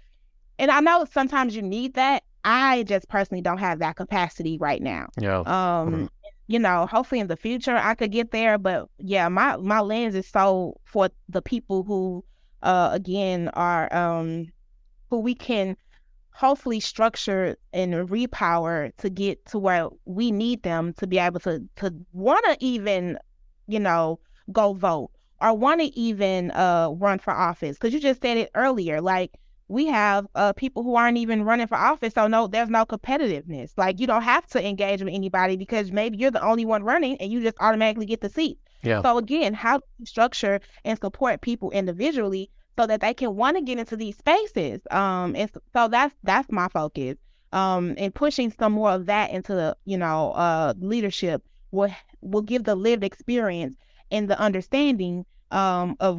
Speaker 2: and I know sometimes you need that. I just personally don't have that capacity right now
Speaker 1: yeah,
Speaker 2: um
Speaker 1: Mhm.
Speaker 2: You know hopefully in the future i could get there but yeah my my lens is so for the people who uh again are um who we can hopefully structure and repower to get to where we need them to be able to to want to even you know go vote or want to even uh run for office. Because you just said it earlier like we have uh, people who aren't even running for office. So no, there's no competitiveness. Like you don't have to engage with anybody because maybe you're the only one running and you just automatically get the seat.
Speaker 1: yeah,
Speaker 2: So again, how structure and support people individually so that they can want to get into these spaces? Um, and so that's that's my focus. Um, and pushing some more of that into the you know uh leadership will will give the lived experience and the understanding um, of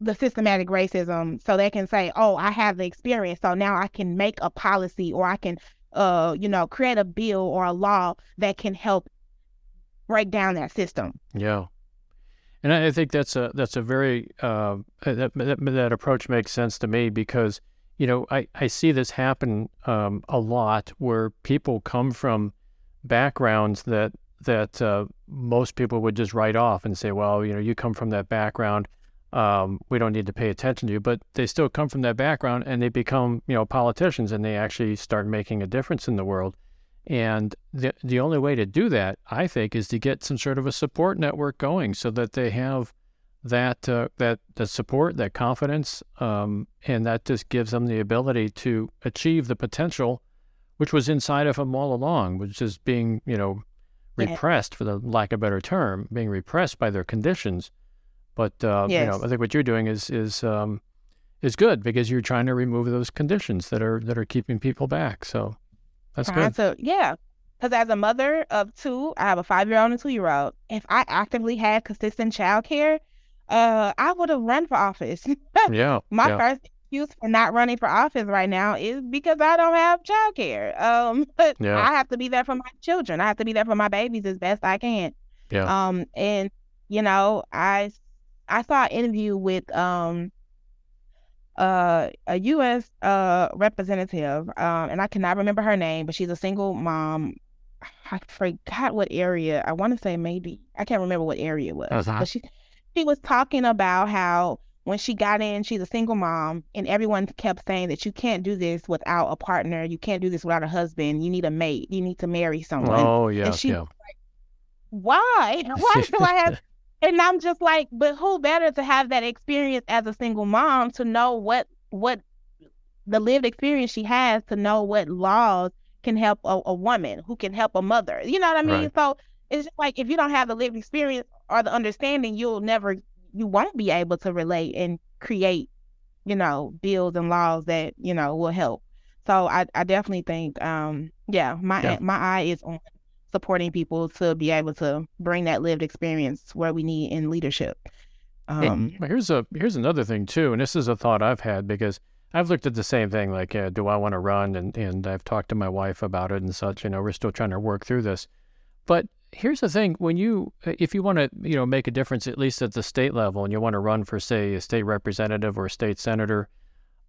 Speaker 2: the systematic racism so they can say oh i have the experience so now i can make a policy or i can uh you know create a bill or a law that can help break down that system.
Speaker 1: Yeah. And i think that's a that's a very uh, that, that, that approach makes sense to me because you know i i see this happen um, a lot where people come from backgrounds that that uh, most people would just write off and say well you know you come from that background um, we don't need to pay attention to you, but they still come from that background and they become, you know, politicians and they actually start making a difference in the world. And the the only way to do that, I think, is to get some sort of a support network going so that they have that uh, that that support, that confidence, um, and that just gives them the ability to achieve the potential, which was inside of them all along, which is being, you know, repressed, for the lack of a better term, being repressed by their conditions but uh, yes. you know, I think what you're doing is is um, is good because you're trying to remove those conditions that are that are keeping people back. So that's good.
Speaker 2: So yeah, because as a mother of two, I have a five year old and a two year old. If I actively had consistent child care, uh, I would have run for office. [LAUGHS]
Speaker 1: yeah.
Speaker 2: My
Speaker 1: yeah.
Speaker 2: first excuse for not running for office right now is because I don't have child care. Um, [LAUGHS] but yeah. I have to be there for my children. I have to be there for my babies as best I can.
Speaker 1: Yeah.
Speaker 2: Um, and you know, I I saw an interview with um uh, a U.S. uh representative, um, and I cannot remember her name, but she's a single mom. I forgot what area. I want to say maybe I can't remember what area it was.
Speaker 1: Uh-huh.
Speaker 2: But she she was talking about how when she got in, she's a single mom, and everyone kept saying that you can't do this without a partner. You can't do this without a husband. You need a mate. You need to marry someone.
Speaker 1: Oh yeah,
Speaker 2: and she,
Speaker 1: yeah.
Speaker 2: Like, Why? [LAUGHS] Why [LAUGHS] do I have and I'm just like, but who better to have that experience as a single mom to know what what the lived experience she has to know what laws can help a, a woman who can help a mother. You know what I mean?
Speaker 1: Right.
Speaker 2: So it's just like if you don't have the lived experience or the understanding, you'll never you won't be able to relate and create, you know, bills and laws that, you know, will help. So I, I definitely think um yeah, my yeah. my eye is on supporting people to be able to bring that lived experience where we need in leadership.
Speaker 1: Um, hey, here's a here's another thing too, and this is a thought I've had because I've looked at the same thing. Like, uh, do I want to run? And and I've talked to my wife about it and such. You know, we're still trying to work through this. But here's the thing: when you, uh, if you want to, you know, make a difference at least at the state level, and you want to run for, say, a state representative or a state senator,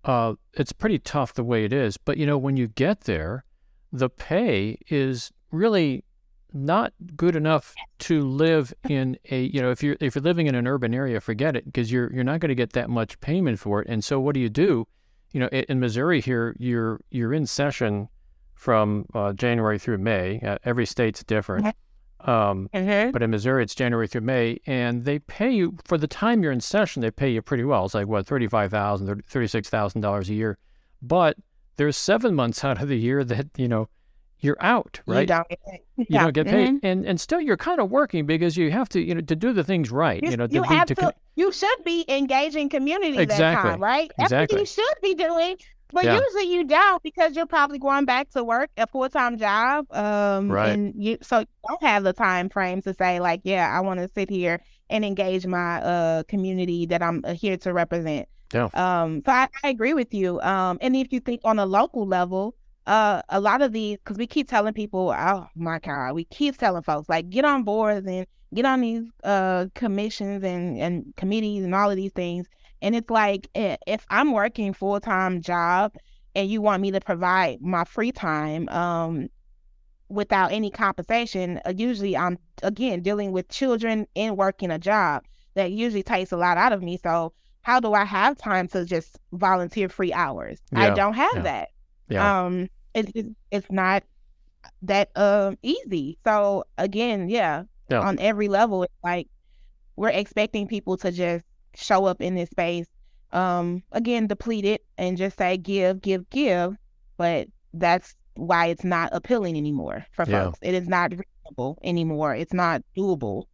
Speaker 1: uh, it's pretty tough the way it is. But you know, when you get there, the pay is really not good enough to live in a you know if you're if you're living in an urban area forget it because you're you're not going to get that much payment for it. And so what do you do? You know in, Missouri here you're you're in session from uh, January through May. Uh, every state's different. Um,
Speaker 2: mm-hmm.
Speaker 1: but in Missouri it's January through May and they pay you for the time you're in session they pay you pretty well. It's like what $35,000 $36,000 a year. But there's seven months [LAUGHS] out of the year that you know you're out, right?
Speaker 2: You don't get paid.
Speaker 1: You yeah. don't get paid, mm-hmm. and and still you're kind of working because you have to, you know, to do the things right. You, you know,
Speaker 2: you
Speaker 1: have to,
Speaker 2: to, you should be engaging community
Speaker 1: exactly.
Speaker 2: that time, right?
Speaker 1: Exactly.
Speaker 2: That's what you should be doing. But yeah. usually you don't because you're probably going back to work a full time job. Um,
Speaker 1: right.
Speaker 2: And you so you don't have the time frame to say like, yeah, I want to sit here and engage my uh community that I'm uh, here to represent.
Speaker 1: Yeah.
Speaker 2: Um. So I, I agree with you. Um. And if you think on a local level, uh, a lot of these, because we keep telling people, oh my God, we keep telling folks, like, get on boards and get on these uh, commissions and, and committees and all of these things. And it's like, if I'm working full time job and you want me to provide my free time um, without any compensation, uh, usually I'm, again, dealing with children and working a job that usually takes a lot out of me. So, how do I have time to just volunteer free hours?
Speaker 1: Yeah,
Speaker 2: I don't have
Speaker 1: yeah.
Speaker 2: that.
Speaker 1: Yeah.
Speaker 2: Um, it, it, it's not that um easy. So again, yeah,
Speaker 1: yeah,
Speaker 2: on every level, it's like we're expecting people to just show up in this space, um, again, depleted and just say give, give, give. But that's why it's not appealing anymore for
Speaker 1: yeah.
Speaker 2: folks. It is not reasonable anymore. It's not doable,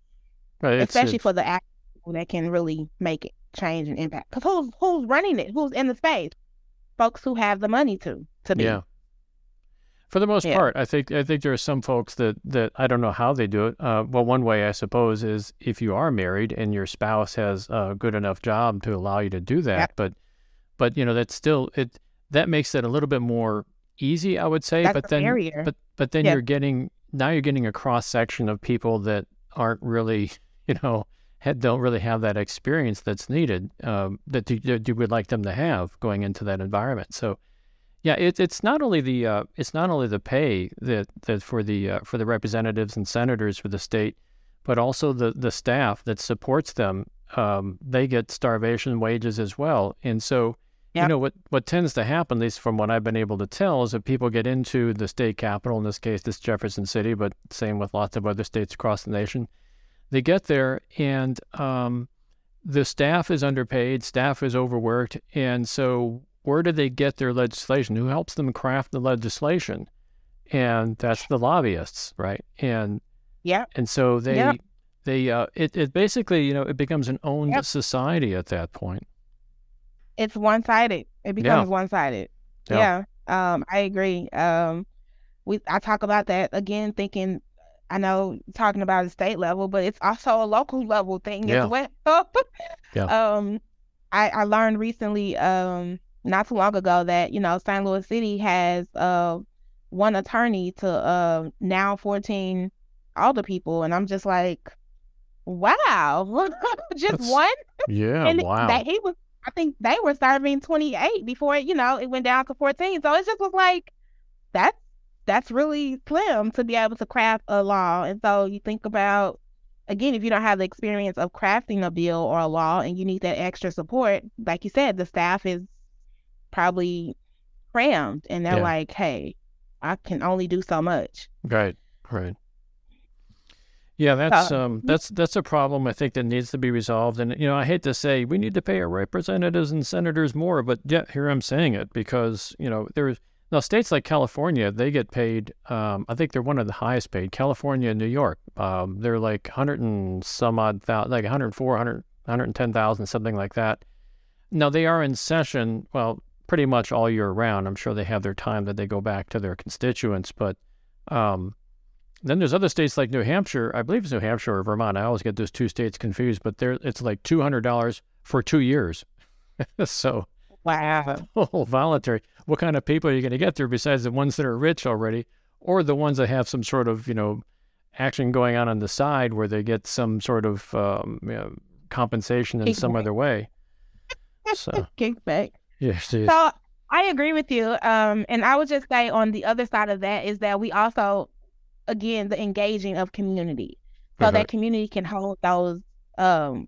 Speaker 1: right, it's,
Speaker 2: especially
Speaker 1: it's...
Speaker 2: for the people that can really make it change and impact. Because who's who's running it? Who's in the space? Folks who have the money to to be.
Speaker 1: Yeah For the most
Speaker 2: Yeah.
Speaker 1: part, I think I think there are some folks that that I don't know how they do it. Uh, well, one way I suppose is if you are married and your spouse has a good enough job to allow you to do that.
Speaker 2: Yep.
Speaker 1: But but you know that's still it that makes it a little bit more easy, I would say.
Speaker 2: That's
Speaker 1: but then
Speaker 2: barrier.
Speaker 1: but but then
Speaker 2: Yeah.
Speaker 1: you're getting now you're getting a cross section of people that aren't really [LAUGHS] you know had, don't really have that experience that's needed um, that you, that you would like them to have going into that environment. So yeah, it, it's not only the uh, it's not only the pay that that for the uh, for the representatives and senators for the state, but also the the staff that supports them. Um, they get starvation wages as well, and so you know what what tends to happen, at least from what I've been able to tell, is that people get into the state capital. In this case, this Jefferson City, but same with lots of other states across the nation. They get there and um, the staff is underpaid, staff is overworked, and so where do they get their legislation? Who helps them craft the legislation? And that's the lobbyists, right? And
Speaker 2: Yep.
Speaker 1: and so they
Speaker 2: Yep.
Speaker 1: they uh, it it basically you know it becomes an owned
Speaker 2: Yep.
Speaker 1: society at that point.
Speaker 2: It's one sided. It becomes one sided.
Speaker 1: Yeah.
Speaker 2: Yeah. Um, I agree. Um, we I talk about that again, thinking I know talking about a state level, but it's also a local level thing
Speaker 1: Yeah.
Speaker 2: as well. [LAUGHS]
Speaker 1: Yeah.
Speaker 2: Um, I I learned recently, um, not too long ago that you know St. Louis City has uh one attorney to uh now fourteen alderpeople, and I'm just like, wow, [LAUGHS] [LAUGHS] just
Speaker 1: That's-
Speaker 2: one
Speaker 1: Yeah,
Speaker 2: and
Speaker 1: wow.
Speaker 2: that he was I think they were serving 28 before you know it went down to 14 so it just was like that's that's really slim to be able to craft a law and so you think about again if you don't have the experience of crafting a bill or a law and you need that extra support like you said the staff is probably crammed and they're
Speaker 1: Yeah.
Speaker 2: like hey I can only do so much
Speaker 1: Right, right. Yeah, that's
Speaker 2: So-
Speaker 1: um that's that's a problem I think that needs to be resolved. And you know, I hate to say we need to pay our representatives and senators more, but yet here I'm saying it because you know there's now states like California they get paid. Um, I think they're one of the highest paid. California and New York, um, they're like hundred and some odd thousand, like 104, 100, 110,000, something like that. Now they are in session, well, pretty much all year round. I'm sure they have their time that they go back to their constituents, but um, then there's other states like New Hampshire. I believe it's New Hampshire or Vermont. I always get those two states confused, but there it's like two hundred dollars for two years. [LAUGHS] so
Speaker 2: wow [LAUGHS]
Speaker 1: oh, voluntary. What kind of people are you going to get there besides the ones that are rich already, or the ones that have some sort of you know action going on on the side where they get some sort of um, you know, compensation in some other way. [LAUGHS] So
Speaker 2: kickback
Speaker 1: yes, yes.
Speaker 2: So I agree with you. Um, and I would just say on the other side of that is that we also, again, the engaging of community, so
Speaker 1: Uh-huh.
Speaker 2: that community can hold those. Um,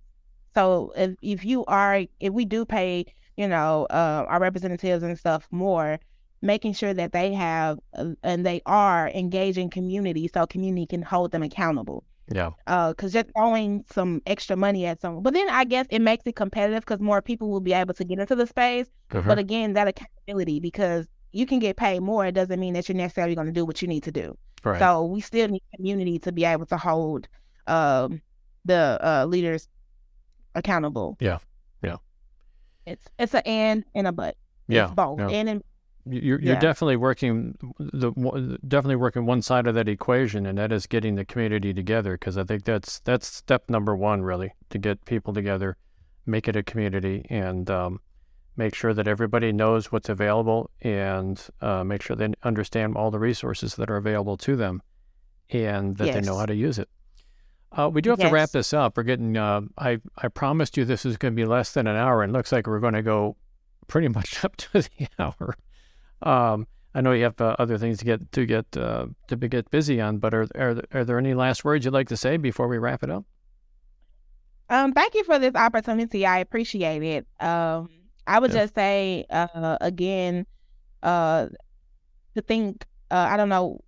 Speaker 2: so if if you are, if we do pay, you know, uh, our representatives and stuff more, making sure that they have uh, and they are engaging community, so community can hold them accountable
Speaker 1: yeah,
Speaker 2: because just throwing some extra money at someone. But then I guess it makes it competitive because more people will be able to get into the space.
Speaker 1: Uh-huh.
Speaker 2: But again, that accountability because you can get paid more, it doesn't mean that you're necessarily going to do what you need to do.
Speaker 1: right.
Speaker 2: So we still need community to be able to hold um, the uh, leaders accountable.
Speaker 1: Yeah. Yeah.
Speaker 2: It's it's an and and a but.
Speaker 1: yeah,
Speaker 2: It's both.
Speaker 1: yeah.
Speaker 2: And and
Speaker 1: You're, you're definitely working the definitely working one side of that equation, and that is getting the community together. Because I think that's that's step number one, really, to get people together, make it a community, and um, make sure that everybody knows what's available, and uh, make sure they understand all the resources that are available to them, and that they know how to use it. Uh, we do have to wrap this up. We're getting. Uh, I I promised you this is going to be less than an hour, and looks like we're going to go pretty much [LAUGHS] up to the hour. Um, I know you have uh, other things to get to get uh, to be, get busy on, but are, are are there any last words you'd like to say before we wrap it up?
Speaker 2: Um, thank you for this opportunity. I appreciate it. Um, I would
Speaker 1: Yeah.
Speaker 2: just say uh, again, uh, to think. Uh, I don't know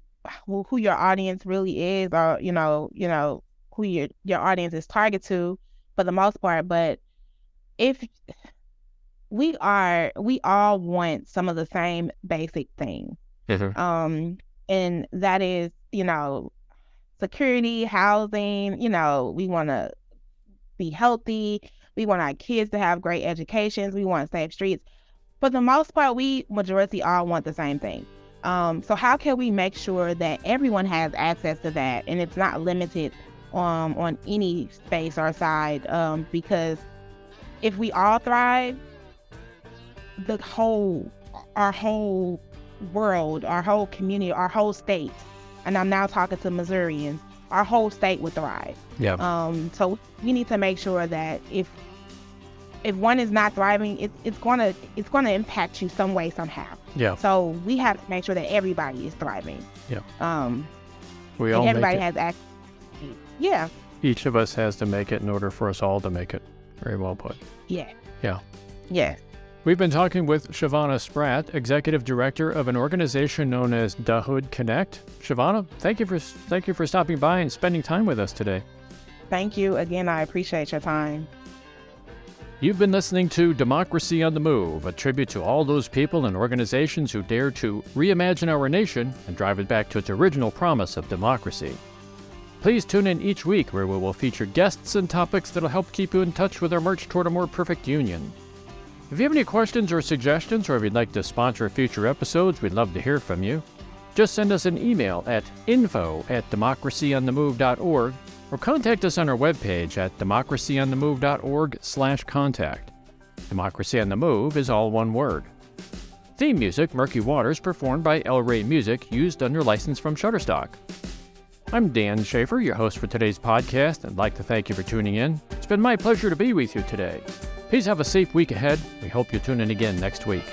Speaker 2: who, who your audience really is, or you know, you know who your your audience is targeted to, for the most part. But if we are, we all want some of the same basic things um and that is you know security housing you know we want to be healthy. We want our kids to have great educations. We want safe streets. For the most part we majority all want the same thing. Um, so how can we make sure that everyone has access to that and it's not limited um, on any space or side? Um, because if we all thrive, the whole, our whole world, our whole community, our whole state, and I'm now talking to Missourians, our whole state would thrive.
Speaker 1: Yeah.
Speaker 2: Um, so we need to make sure that if if one is not thriving, it's it's gonna it's gonna impact you some way somehow.
Speaker 1: Yeah.
Speaker 2: So we have to make sure that everybody is thriving.
Speaker 1: Yeah.
Speaker 2: Um,
Speaker 1: We all make
Speaker 2: everybody
Speaker 1: it.
Speaker 2: has access. Yeah.
Speaker 1: Each of us has to make it in order for us all to make it. Very well put.
Speaker 2: Yeah.
Speaker 1: Yeah.
Speaker 2: Yeah.
Speaker 1: We've been talking with Shavanna Spratt, Executive Director of an organization known as Da Hood Connect. Shavanna, thank you for thank you for stopping by and spending time with us today.
Speaker 2: Thank you again. I appreciate your time.
Speaker 1: You've been listening to Democracy on the Move, a tribute to all those people and organizations who dare to reimagine our nation and drive it back to its original promise of democracy. Please tune in each week where we will feature guests and topics that'll help keep you in touch with our march toward a more perfect union. If you have any questions or suggestions, or if you'd like to sponsor future episodes, we'd love to hear from you. Just send us an email at info at democracyonthemove.org or contact us on our webpage at democracyonthemove.org slash contact. Democracy on the Move is all one word. Theme music, Murky Waters, performed by El Rey Music, used under license from Shutterstock. I'm Dan Schaefer, your host for today's podcast, and I'd like to thank you for tuning in. It's been my pleasure to be with you today. Please have a safe week ahead. We hope you tune in again next week.